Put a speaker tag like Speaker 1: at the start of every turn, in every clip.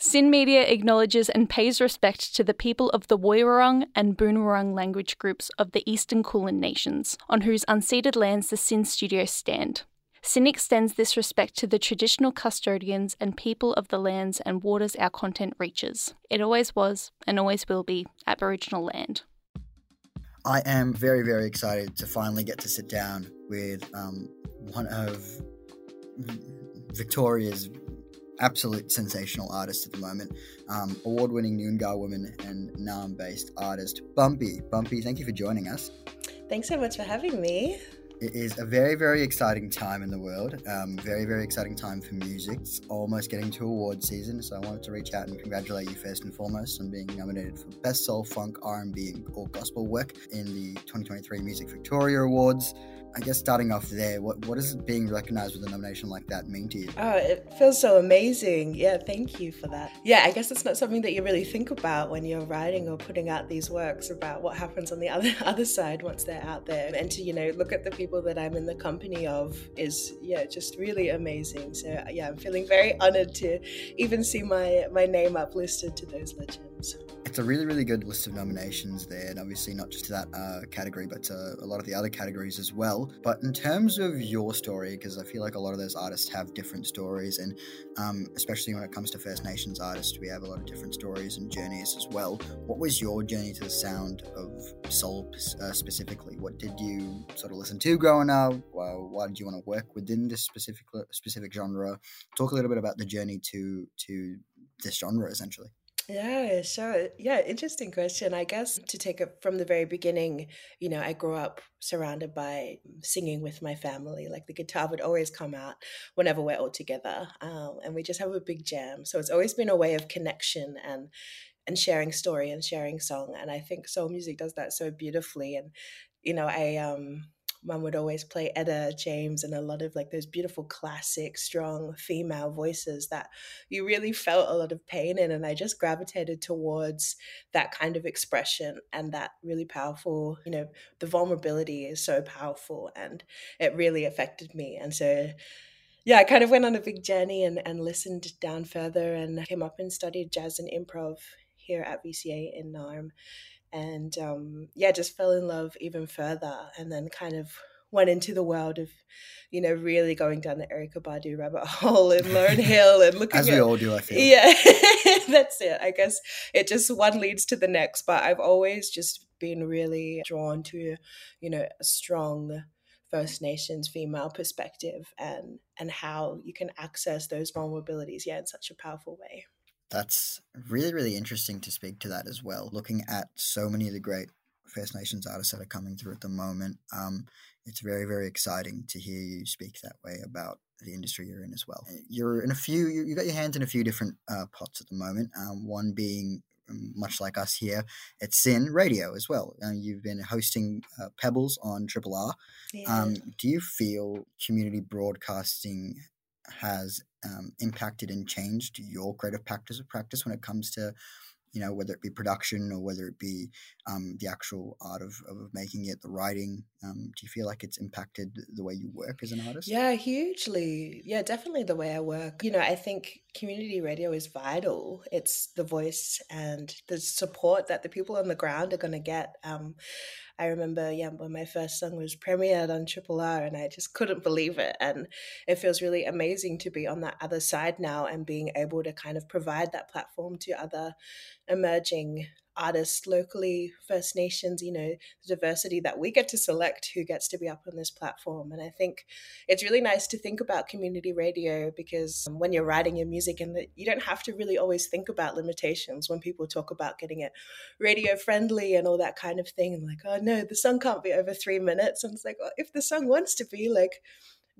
Speaker 1: SYN Media acknowledges and pays respect to the people of the Woiwurrung and Boonwurrung language groups of the Eastern Kulin Nations, on whose unceded lands the SYN studios stand. SYN extends this respect to the traditional custodians and people of the lands and waters our content reaches. It always was, and always will be, Aboriginal land.
Speaker 2: I am very, very excited to finally get to sit down with um, one of Victoria's absolute sensational artist at the moment, um, award winning Noongar woman and Naarm based artist, Bumpy. Bumpy, thank you for joining us.
Speaker 3: Thanks so much for having me.
Speaker 2: It is a very, very exciting time in the world. Um, very, very exciting time for music. It's almost getting to award season, so I wanted to reach out and congratulate you first and foremost on being nominated for Best Soul, Funk, R&B, or Gospel Work in the 2023 Music Victoria Awards. I guess starting off there, what what does being recognized with a nomination like that mean to you?
Speaker 3: Oh, it feels so amazing. Yeah, thank you for that. Yeah, I guess it's not something that you really think about when you're writing or putting out these works about what happens on the other other side once they're out there. And to, you know, look at the people that I'm in the company of is yeah, just really amazing. So yeah, I'm feeling very honored to even see my my name uplisted to those legends
Speaker 2: it's a really, really good list of nominations there, and obviously not just to that uh, category, but to a lot of the other categories as well. But in terms of your story, because I feel like a lot of those artists have different stories, and um, especially when it comes to First Nations artists, we have a lot of different stories and journeys as well. What was your journey to the sound of soul uh, specifically? What did you sort of listen to growing up? Why did you want to work within this specific specific genre? Talk a little bit about the journey to to this genre, essentially.
Speaker 3: Yeah, sure. Yeah, interesting question. I guess to take it from the very beginning, you know, I grew up surrounded by singing with my family. Like the guitar would always come out whenever we're all together, um, and we just have a big jam. So it's always been a way of connection and and sharing story and sharing song. And I think soul music does that so beautifully. And you know, I um mum would always play Etta James and a lot of like those beautiful classic, strong female voices that you really felt a lot of pain in. And I just gravitated towards that kind of expression and that really powerful, you know, the vulnerability is so powerful and it really affected me. And so yeah, I kind of went on a big journey and, and listened down further and came up and studied jazz and improv here at VCA in Naarm and um, yeah, just fell in love even further, and then kind of went into the world of, you know, really going down the Erykah Badu rabbit hole and Lauryn Hill and looking
Speaker 2: as
Speaker 3: at,
Speaker 2: we all do. I feel
Speaker 3: yeah, that's it. I guess it just one leads to the next, but I've always just been really drawn to, you know, a strong First Nations female perspective and and how you can access those vulnerabilities, yeah, in such a powerful way.
Speaker 2: That's really, really interesting to speak to that as well. Looking at so many of the great First Nations artists that are coming through at the moment, um, it's very, very exciting to hear you speak that way about the industry you're in as well. Uh, you're in a few, you, you got your hands in a few different uh, pots at the moment. Um, one being um, much like us here at SYN Radio as well. Uh, you've been hosting uh, Pebbles on Triple R. Yeah. Um, do you feel community broadcasting has um, impacted and changed your creative practice of practice when it comes to you know whether it be production or whether it be um, the actual art of, of making it the writing um, do you feel like it's impacted the way you work as an artist?
Speaker 3: Yeah hugely. Yeah definitely the way i work. You know i think community radio is vital. It's the voice and the support that the people on the ground are going to get um, I remember, yeah, when my first song was premiered on Triple R, and I just couldn't believe it. And it feels really amazing to be on that other side now and being able to kind of provide that platform to other emerging artists locally, First Nations, you know, the diversity that we get to select who gets to be up on this platform. And I think it's really nice to think about community radio because when you're writing your music and you don't have to really always think about limitations when people talk about getting it radio friendly and all that kind of thing. Like, oh no, the song can't be over three minutes. And it's like, well, if the song wants to be like,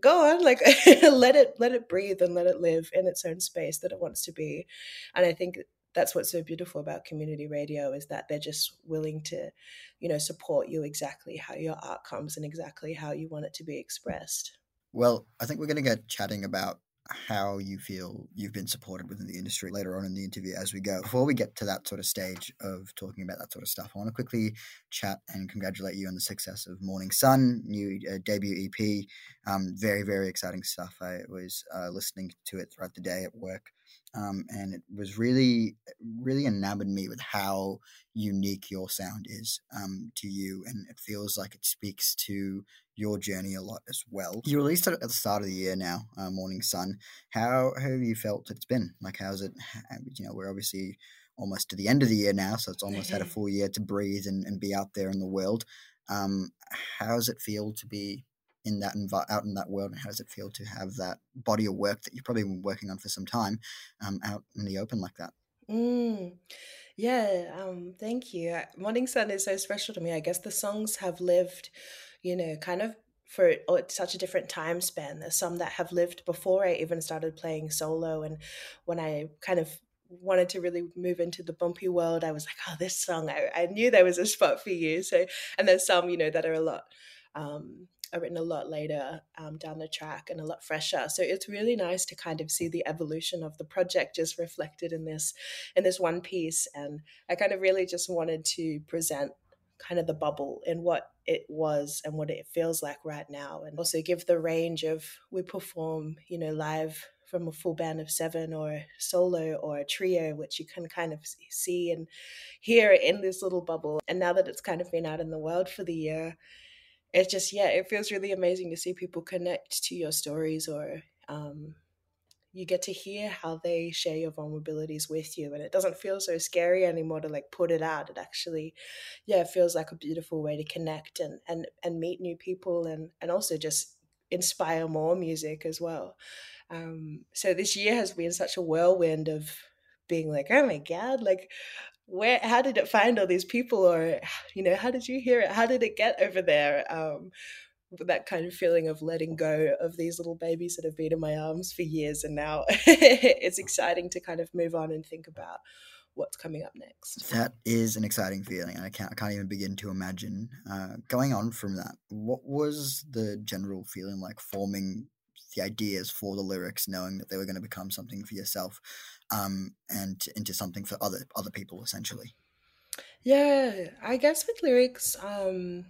Speaker 3: go on like let it let it breathe and let it live in its own space that it wants to be and i think that's what's so beautiful about community radio is that they're just willing to you know support you exactly how your art comes and exactly how you want it to be expressed
Speaker 2: well i think we're going to get chatting about how you feel you've been supported within the industry later on in the interview as we go. Before we get to that sort of stage of talking about that sort of stuff, I want to quickly chat and congratulate you on the success of Morning Sun, new uh, debut EP. Um, very, very exciting stuff. I was uh, listening to it throughout the day at work um, and it was really, really enamored me with how unique your sound is um, to you, and it feels like it speaks to your journey a lot as well. You released it at the start of the year now, uh, Morning Sun. How, how have you felt it's been? Like, how's it? You know, we're obviously almost to the end of the year now, so it's almost had a full year to breathe and, and be out there in the world. Um, how does it feel to be in that out in that world, and how does it feel to have that body of work that you've probably been working on for some time um, out in the open like that?
Speaker 3: Mm. Yeah, um, thank you. Morning Sun is so special to me. I guess the songs have lived, you know, kind of for such a different time span. There's some that have lived before I even started playing solo, and when I kind of wanted to really move into the bumpy world, I was like, oh, this song, I, I knew there was a spot for you. So, and there's some, you know, that are a lot, um, are written a lot later um, down the track and a lot fresher. So it's really nice to kind of see the evolution of the project just reflected in this, in this one piece. And I kind of really just wanted to present kind of the bubble in what it was and what it feels like right now and also give the range of we perform you know live from a full band of seven or solo or a trio, which you can kind of see and hear in this little bubble. And now that it's kind of been out in the world for the year, it's just, yeah, it feels really amazing to see people connect to your stories or um, you get to hear how they share your vulnerabilities with you and it doesn't feel so scary anymore to like put it out. It actually yeah it feels like a beautiful way to connect and and and meet new people and and also just inspire more music as well. Um, so this year has been such a whirlwind of being like, oh my God, like, where, how did it find all these people? Or, you know, how did you hear it? How did it get over there? Um, that kind of feeling of letting go of these little babies that have been in my arms for years. And now it's exciting to kind of move on and think about what's coming up next.
Speaker 2: That is an exciting feeling, and I can't I can't even begin to imagine uh, going on from that. What was the general feeling like forming the ideas for the lyrics, knowing that they were going to become something for yourself, um, and into something for other other people, essentially.
Speaker 3: Yeah, I guess with lyrics, um,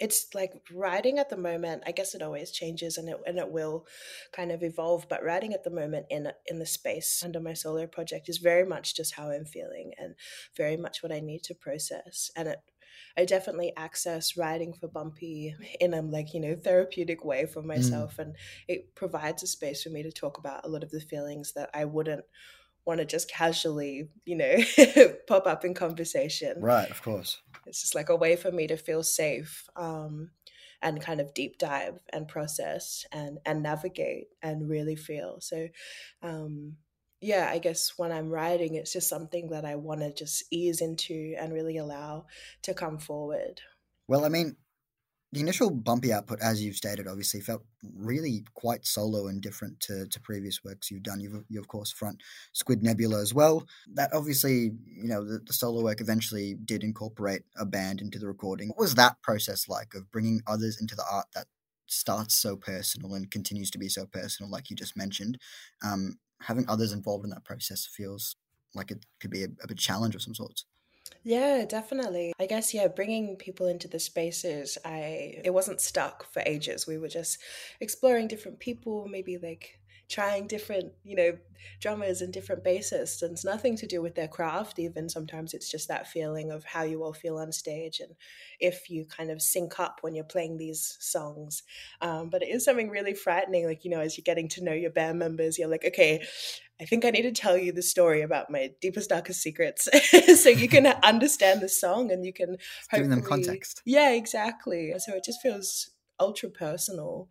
Speaker 3: it's like writing at the moment. I guess it always changes, and it and it will kind of evolve. But writing at the moment in in the space under my solo project is very much just how I'm feeling, and very much what I need to process, and it I definitely access writing for Bumpy in a like, you know, therapeutic way for mm. myself. Mm. And it provides a space for me to talk about a lot of the feelings that I wouldn't want to just casually, you know, pop up in conversation.
Speaker 2: Right, of course.
Speaker 3: It's just like a way for me to feel safe. Um, and kind of deep dive and process and and navigate and really feel so um yeah, I guess when I'm writing, it's just something that I want to just ease into and really allow to come forward.
Speaker 2: Well, I mean, the initial bumpy output, as you've stated, obviously felt really quite solo and different to, to previous works you've done. You've, you, of course, front Squid Nebula as well. That obviously, you know, the, the, solo work eventually did incorporate a band into the recording. What was that process like of bringing others into the art that starts so personal and continues to be so personal, like you just mentioned? Um, having others involved in that process feels like it could be a, a bit challenge of some sorts.
Speaker 3: Yeah, definitely. I guess yeah, bringing people into the spaces, I it wasn't stuck for ages. We were just exploring different people, maybe like trying different, you know, drummers and different bassists. And it's nothing to do with their craft, even sometimes it's just that feeling of how you all feel on stage and if you kind of sync up when you're playing these songs. Um, but it is something really frightening, like, you know, as you're getting to know your band members, you're like, okay, I think I need to tell you the story about my deepest, darkest secrets so you can understand the song and you can
Speaker 2: giving them context.
Speaker 3: Yeah, exactly. So it just feels ultra personal.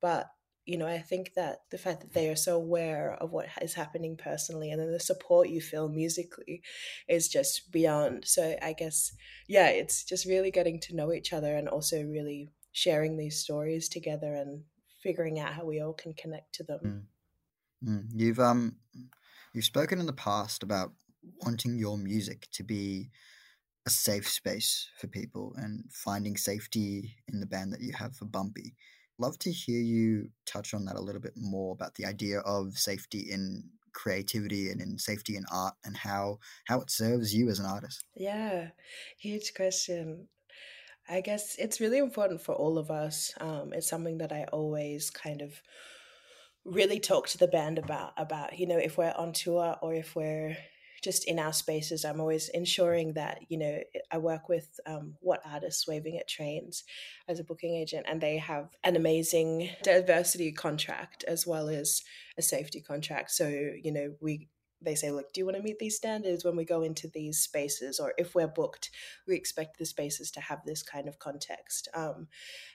Speaker 3: But you know, I think that the fact that they are so aware of what is happening personally and then the support you feel musically is just beyond. So I guess, yeah, it's just really getting to know each other and also really sharing these stories together and figuring out how we all can connect to them.
Speaker 2: Mm. Mm. You've um you've spoken in the past about wanting your music to be a safe space for people and finding safety in the band that you have for Bumpy love to hear you touch on that a little bit more about the idea of safety in creativity and in safety in art and how how it serves you as an artist.
Speaker 3: Yeah huge question. I guess it's really important for all of us um, it's something that i always kind of really talk to the band about about you know if we're on tour or if we're just in our spaces i'm always ensuring that you know i work with um, what artists waving at trains as a booking agent and they have an amazing diversity contract as well as a safety contract. So you know we they say, look, do you want to meet these standards when we go into these spaces? Or if we're booked, we expect the spaces to have this kind of context. Um,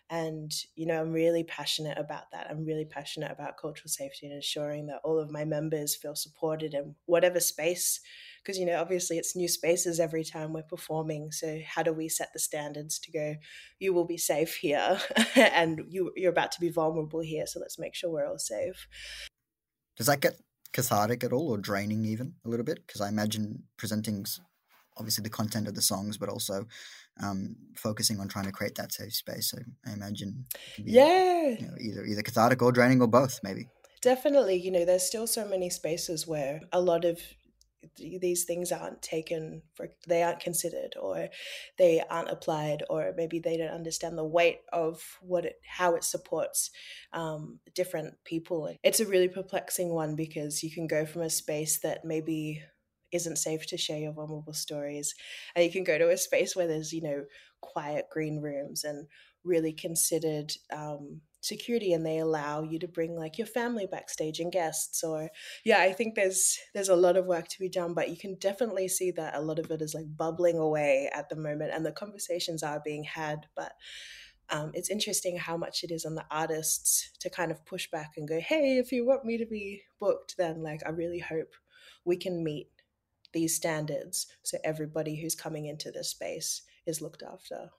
Speaker 3: and, you know, I'm really passionate about that. I'm really passionate about cultural safety and ensuring that all of my members feel supported in whatever space. Because, you know, obviously it's new spaces every time we're performing. So, how do we set the standards to go, you will be safe here and you, you're about to be vulnerable here. So, let's make sure we're all safe.
Speaker 2: Does that get cathartic at all or draining even a little bit? Because i imagine presenting obviously the content of the songs but also um, focusing on trying to create that safe space. So i imagine
Speaker 3: be, yeah.
Speaker 2: you know, either either cathartic or draining or both maybe.
Speaker 3: Definitely you know there's still so many spaces where a lot of these things aren't taken for they aren't considered or they aren't applied or maybe they don't understand the weight of what it how it supports um, different people. It's a really perplexing one because you can go from a space that maybe isn't safe to share your vulnerable stories and you can go to a space where there's you know quiet green rooms and really considered um, security and they allow you to bring like your family backstage and guests or yeah i think there's there's a lot of work to be done but you can definitely see that a lot of it is like bubbling away at the moment and the conversations are being had but um, it's interesting how much it is on the artists to kind of push back and go hey if you want me to be booked then like i really hope we can meet these standards so everybody who's coming into this space is looked after.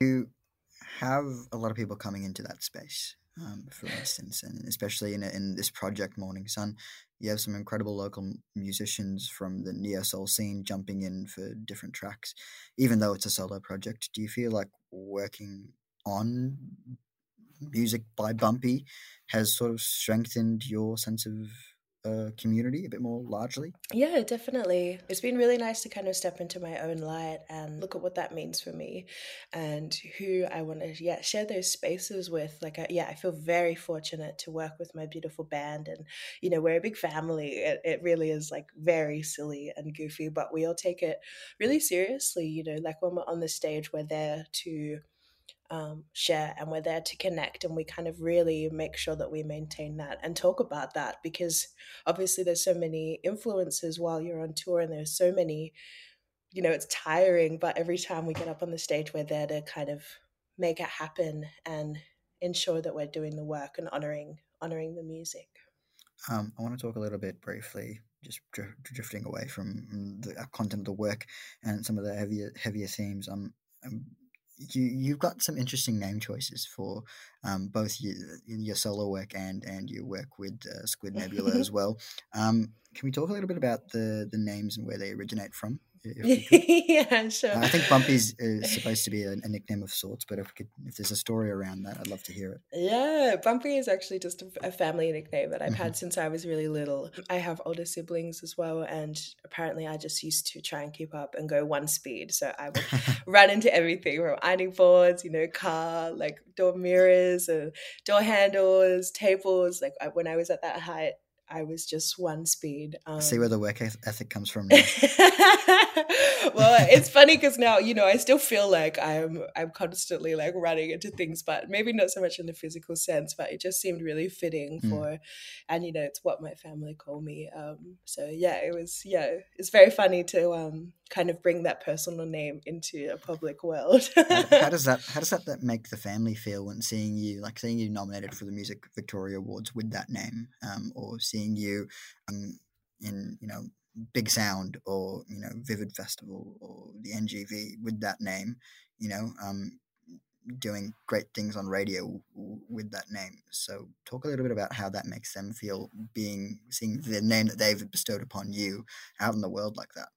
Speaker 2: You have a lot of people coming into that space, um, for instance, and especially in in this project Morning Sun, you have some incredible local musicians from the neo soul scene jumping in for different tracks, even though it's a solo project. Do you feel like working on music by Bumpy has sort of strengthened your sense of uh, community a bit more largely?
Speaker 3: Yeah, definitely. It's been really nice to kind of step into my own light and look at what that means for me and who I want to yeah share those spaces with. Like, I, yeah, I feel very fortunate to work with my beautiful band, and you know, we're a big family. It, it really is like very silly and goofy, but we all take it really seriously. You know, like when we're on the stage, we're there to um, share and we're there to connect and we kind of really make sure that we maintain that and talk about that because obviously there's so many influences while you're on tour and there's so many you know it's tiring but every time we get up on the stage we're there to kind of make it happen and ensure that we're doing the work and honoring honoring the music.
Speaker 2: Um, i want to talk a little bit briefly just dr- drifting away from the content of the work and some of the heavier heavier themes. Um, um you you've got some interesting name choices for um, both your, your solo work and and your work with uh, Squid Nebula as well. Um, can we talk a little bit about the the names and where they originate from?
Speaker 3: yeah, sure.
Speaker 2: I think Bumpy's is supposed to be a, a, nickname of sorts, but if could, if there's a story around that, I'd love to hear it.
Speaker 3: Yeah, Bumpy is actually just a, a family nickname that I've mm-hmm. had since I was really little. I have older siblings as well, and apparently I just used to try and keep up and go one speed. So I would run into everything from ironing boards, you know, car, like door mirrors and door handles, tables. Like I, when I was at that height, I was just one speed.
Speaker 2: Um, See where the work ethic comes from.
Speaker 3: well, it's funny because now you know I still feel like I'm I'm constantly like running into things, but maybe not so much in the physical sense. But it just seemed really fitting mm. for, and you know it's what my family call me. Um, so yeah, it was yeah, it's very funny to um kind of bring that personal name into a public world.
Speaker 2: how, how, does that how does that, that make the family feel when seeing you like seeing you nominated for the Music Victoria Awards with that name, um, or seeing you um, in you know Big Sound or you know Vivid Festival or the NGV with that name, you know, um, doing great things on radio with that name. So talk a little bit about how that makes them feel being seeing the name that they've bestowed upon you out in the world like that.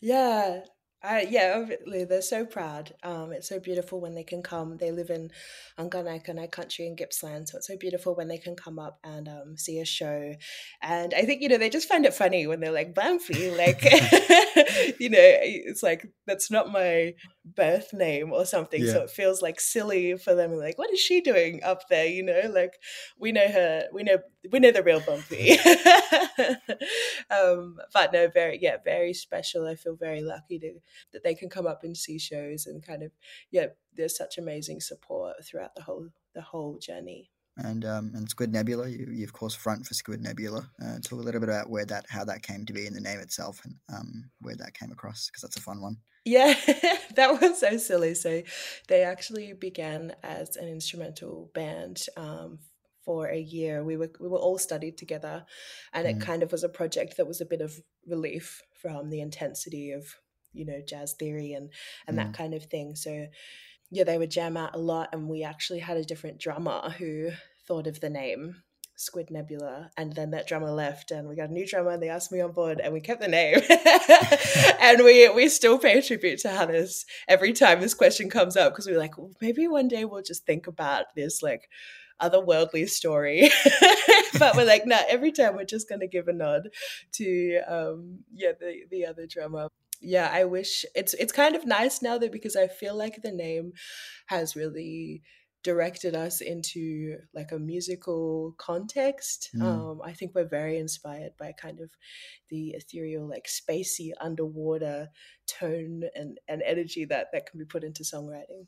Speaker 3: Yeah, I, yeah, obviously they're so proud. Um, it's so beautiful when they can come. They live in Anganai country in Gippsland, so it's so beautiful when they can come up and um, see a show. And I think you know they just find it funny when they're like Bumpy, like you know, it's like that's not my birth name or something.
Speaker 2: Yeah.
Speaker 3: So it feels like silly for them. Like, what is she doing up there? You know, like we know her, we know we know the real Bumpy. um, but no, very yeah, very special. I feel very lucky to that they can come up and see shows and kind of yeah, there's such amazing support throughout the whole the whole journey
Speaker 2: and um, and Squid Nebula. You, you of course front for Squid Nebula. Uh, talk a little bit about where that how that came to be in the name itself and um, where that came across because that's a fun one.
Speaker 3: Yeah, that was so silly. So they actually began as an instrumental band. Um, for a year, we were we were all studied together, and it mm. kind of was a project that was a bit of relief from the intensity of you know jazz theory and and mm. that kind of thing. So yeah, they would jam out a lot, and we actually had a different drummer who thought of the name Squid Nebula, and then that drummer left, and we got a new drummer, and they asked me on board, and we kept the name, and we we still pay tribute to Hannes every time this question comes up because we're like, well, maybe one day we'll just think about this like otherworldly story, but we're like, no, nah, every time we're just gonna give a nod to um yeah the the other drummer yeah, I wish it's it's kind of nice now that because I feel like the name has really directed us into like a musical context. Mm. Um, I think we're very inspired by kind of the ethereal, like spacey underwater tone and, and energy that that can be put into songwriting.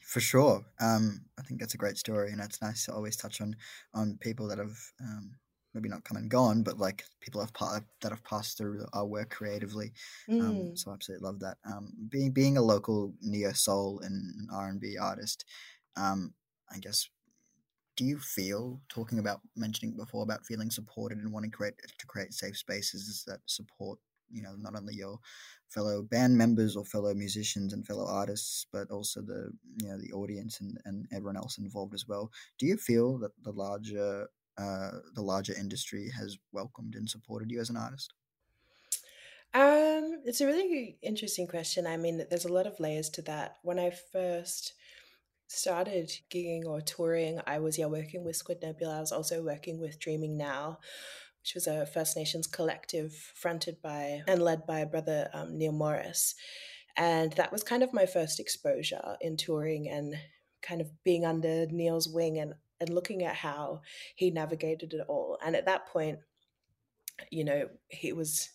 Speaker 2: For sure, um, I think that's a great story, and it's nice to always touch on on people that have um, maybe not come and gone, but like people have pa- that have passed through our work creatively. Um, mm. Um, so I absolutely love that. Um, being being a local neo soul and R and B artist, um, I guess. Do you feel talking about mentioning before about feeling supported and wanting to create to create safe spaces that support you know not only your fellow band members or fellow musicians and fellow artists, but also the you know the audience and, and everyone else involved as well. Do you feel that the larger uh, the larger industry has welcomed and supported you as an artist?
Speaker 3: Um, it's a really interesting question. I mean, there's a lot of layers to that. When I first started gigging or touring, I was yeah working with Squid Nebula. I was also working with DRMNGNOW, which was a First Nations collective fronted by and led by brother um, Neil Morris, and that was kind of my first exposure in touring and kind of being under Neil's wing and and looking at how he navigated it all. And at that point, you know, he was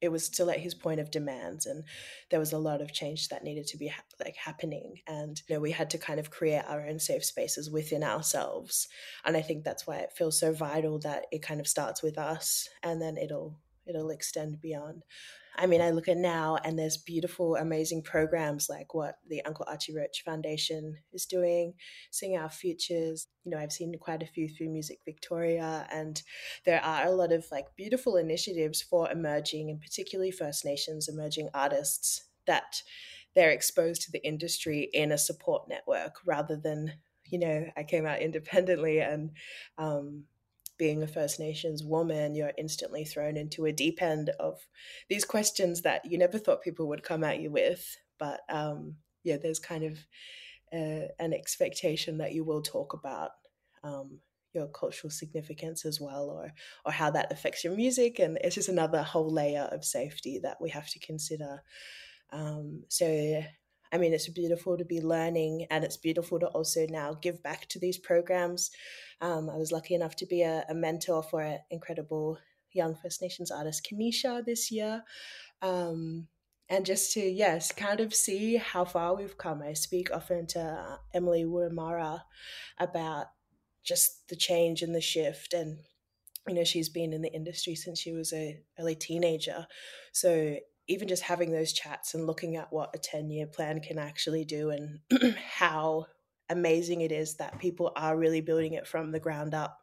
Speaker 3: it was still at his point of demands and there was a lot of change that needed to be ha- like happening and you know we had to kind of create our own safe spaces within ourselves and i think that's why it feels so vital that it kind of starts with us and then it'll it'll extend beyond I mean, I look at now and there's beautiful, amazing programs like what the Uncle Archie Roach Foundation is doing, Sing Our Futures. You know, I've seen quite a few through Music Victoria, and there are a lot of like beautiful initiatives for emerging and particularly First Nations emerging artists that they're exposed to the industry in a support network rather than you know i came out independently and um, being a First Nations woman, you're instantly thrown into a deep end of these questions that you never thought people would come at you with. But um, yeah, there's kind of uh, an expectation that you will talk about um, your cultural significance as well, or or how that affects your music, and it's just another whole layer of safety that we have to consider. Um, so I mean, it's beautiful to be learning, and it's beautiful to also now give back to these programs. Um, I was lucky enough to be a, a mentor for an incredible young First Nations artist, Kanisha, this year. Um, and just to, yes, kind of see how far we've come. I speak often to uh, Emily Wurramara about just the change and the shift and you know she's been in the industry since she was a early teenager so even just having those chats and looking at what a 10 year plan can actually do and how amazing it is that people are really building it from the ground up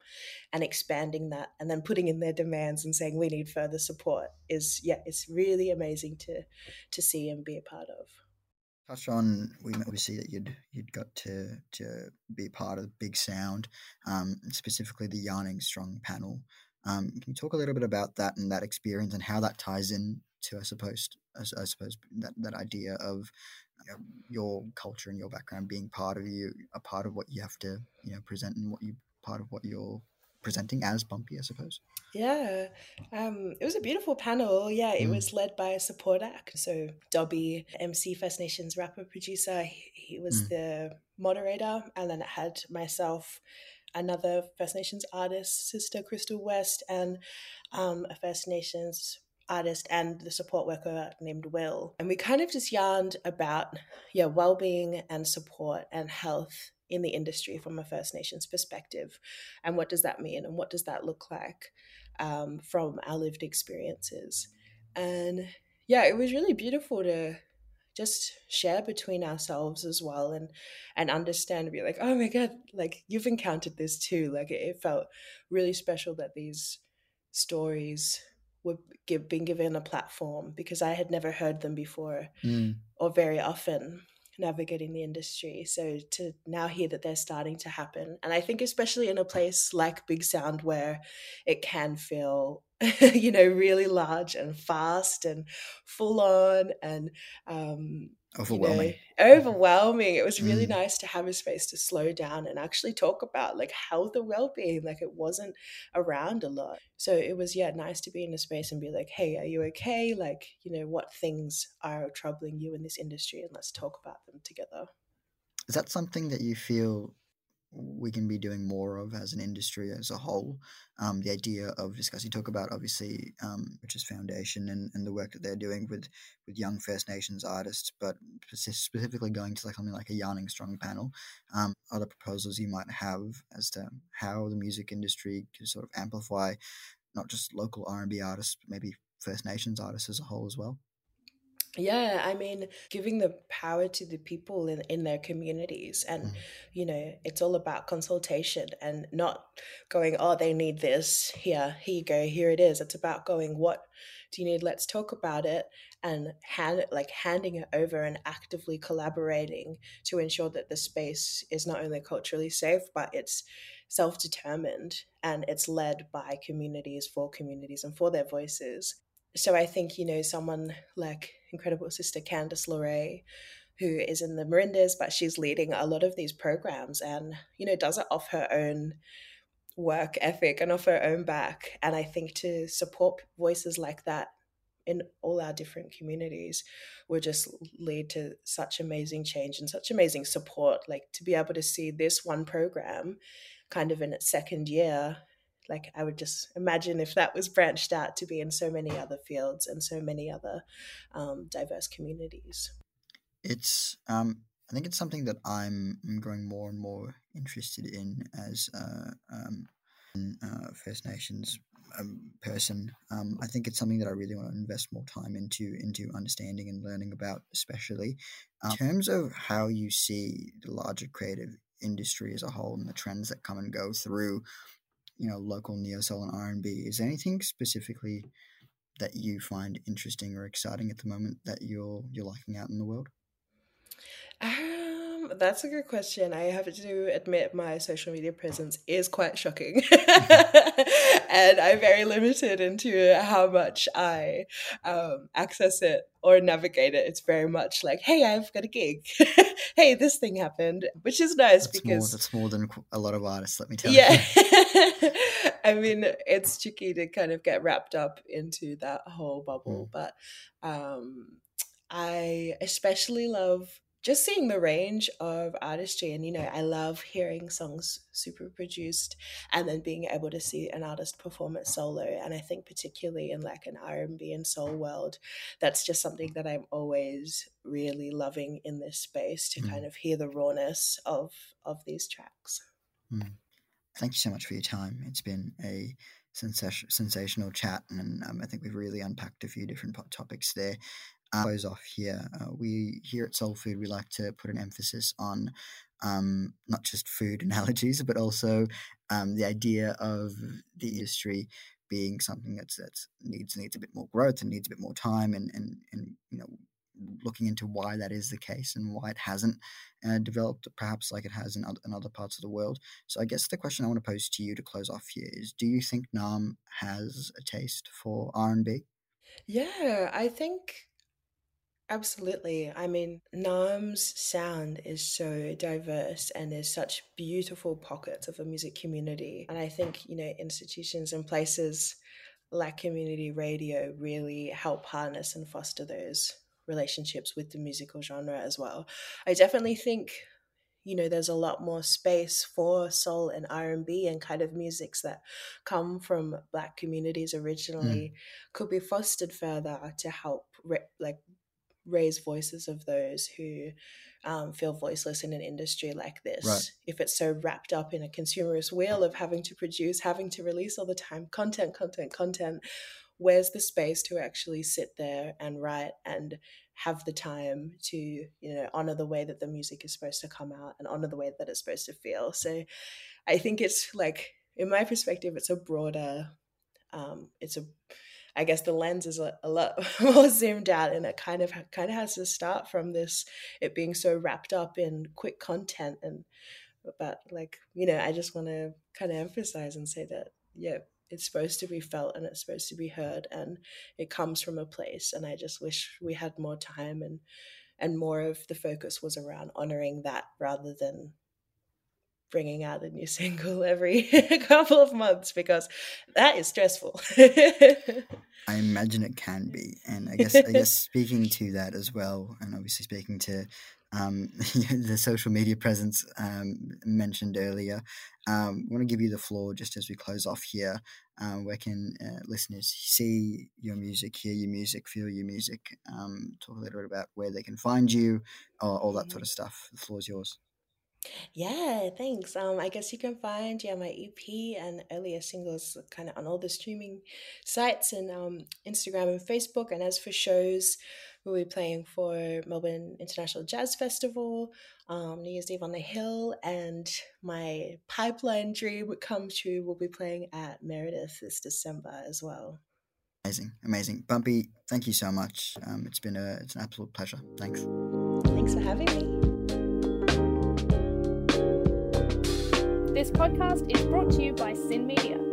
Speaker 3: and expanding that and then putting in their demands and saying we need further support is yeah it's really amazing to to see and be a part of.
Speaker 2: Touch on we obviously that you'd you'd got to to be part of big sound um, specifically the yarning strong panel. Um, can you talk a little bit about that and that experience and how that ties in to I suppose I, I suppose that that idea of you know, your culture and your background being part of you, a part of what you have to you know present and what you part of what you're presenting as Bumpy, I suppose.
Speaker 3: Yeah, um, it was a beautiful panel. Yeah, it mm. was led by a support act. So Dobby, MC First Nations rapper producer, he, he was mm. the moderator, and then it had myself, another First Nations artist, Sister Kristal West, and um, a First Nations artist and the support worker named Will. And we kind of just yarned about yeah, well-being and support and health in the industry from a First Nations perspective. And what does that mean? And what does that look like um, from our lived experiences? And yeah, it was really beautiful to just share between ourselves as well and and understand and be like oh my god like you've encountered this too like it, it felt really special that these stories were give, being given a platform because I had never heard them before mm. or very often navigating the industry. So to now hear that they're starting to happen, and I think especially in a place like Big Sound where it can feel, you know, really large and fast and full on and um,
Speaker 2: overwhelming
Speaker 3: you know, overwhelming. It was really mm. nice to have a space to slow down and actually talk about like health and well-being like it wasn't around a lot. So it was yeah nice to be in a space and be like hey are you okay? Like you know what things are troubling you in this industry? And let's talk about them together.
Speaker 2: Is that something that you feel we can be doing more of as an industry as a whole. Um, the idea of discussing, talk about obviously, um, which is Foundation and, and the work that they're doing with, with young First Nations artists, but specifically going to like something like a Yarning Strong panel, um, other proposals you might have as to how the music industry can sort of amplify not just local R&B artists, but maybe First Nations artists as a whole as well.
Speaker 3: Yeah, I mean, giving the power to the people in, in their communities. And, mm. you know, it's all about consultation and not going, oh, they need this. Here, here you go, here it is. It's about going, what do you need? Let's talk about it and hand like handing it over and actively collaborating to ensure that the space is not only culturally safe, but it's self-determined and it's led by communities for communities and for their voices so I think, you know, someone like incredible sister Candice Lorrae, who is in the Merindas, but she's leading a lot of these programs and, you know, does it off her own work ethic and off her own back. And I think to support voices like that in all our different communities will just lead to such amazing change and such amazing support. Like to be able to see this one program kind of in its second year like i would just imagine if that was branched out to be in so many other fields and so many other um, diverse communities.
Speaker 2: It's um, i think it's something that i'm growing more and more interested in as a um, uh, first nations um, person. Um, i think it's something that i really want to invest more time into into understanding and learning about especially. In terms of how you see the larger creative industry as a whole and the trends that come and go through you know local neo soul and R and B. Is there anything specifically that you find interesting or exciting at the moment that you're you're liking out in the world?
Speaker 3: Um, that's a good question. I have to admit my social media presence is quite shocking, and I'm very limited into how much I um, access it or navigate it. It's very much like, hey, I've got a gig. hey, this thing happened, which is nice
Speaker 2: that's
Speaker 3: because
Speaker 2: more, that's more than a lot of artists. Let me tell
Speaker 3: yeah.
Speaker 2: you.
Speaker 3: I mean, it's tricky to kind of get wrapped up into that whole bubble, mm. but um, I especially love just seeing the range of artistry and you know i love hearing songs super produced and then being able to see an artist perform it solo and i think particularly in like an r&b and soul world that's just something that i'm always really loving in this space to mm. kind of hear the rawness of of these tracks
Speaker 2: mm. Thank you so much for your time it's been a sensational chat and um, i think we've really unpacked a few different topics there uh, close off here. Uh, we here at Soul Food, we like to put an emphasis on um, not just food analogies, but also um, the idea of the industry being something that's that's needs needs a bit more growth and needs a bit more time, and and and you know looking into why that is the case and why it hasn't uh, developed perhaps like it has in other, in other parts of the world. So I guess the question I want to pose to you to close off here is: Do you think Naarm has a taste for R and B?
Speaker 3: Yeah, I think Absolutely. I mean, Naarm's sound is so diverse and there's such beautiful pockets of a music community. And I think, you know, institutions and places like community radio really help harness and foster those relationships with the musical genre as well. I definitely think you know there's a lot more space for soul and r&b and kind of musics that come from black communities mm. originally mm. could be fostered further to help re- like raise voices of those who um, feel voiceless in an industry like this. Right. If it's so wrapped up in a consumerist wheel of having to produce, having to release all the time content, content, content, where's the space to actually sit there and write and have the time to you know honor the way that the music is supposed to come out and honor the way that it's supposed to feel? So i think it's like in my perspective it's a broader um, it's a I guess the lens is a, a, lot more zoomed out, and it kind of kind of has to start from this it being so wrapped up in quick content and but like you know I just want to kind of emphasize and say that yeah it's supposed to be felt and it's supposed to be heard and it comes from a place and I just wish we had more time and and more of the focus was around honoring that rather than bringing out a new single every couple of months because that is stressful.
Speaker 2: I imagine it can be, and I guess I guess speaking to that as well, and obviously speaking to um, the social media presence um, mentioned earlier. Um, I want to give you the floor just as we close off here. Um, where can uh, listeners see your music, hear your music, feel your music? Um, talk a little bit about where they can find you, all, all that sort of stuff. The floor is yours.
Speaker 3: Yeah, thanks. Um, I guess you can find yeah my EP and earlier singles kind of on all the streaming sites and um, Instagram and Facebook. And as for shows, we'll be playing for Melbourne International Jazz Festival, um, New Year's Eve on the Hill, and my pipeline dream would come true. We'll be playing at Meredith this December as well.
Speaker 2: Amazing, amazing, Bumpy. Thank you so much. Um, it's been a it's an absolute pleasure. Thanks.
Speaker 3: Thanks for having me.
Speaker 1: This podcast is brought to you by SYN Media.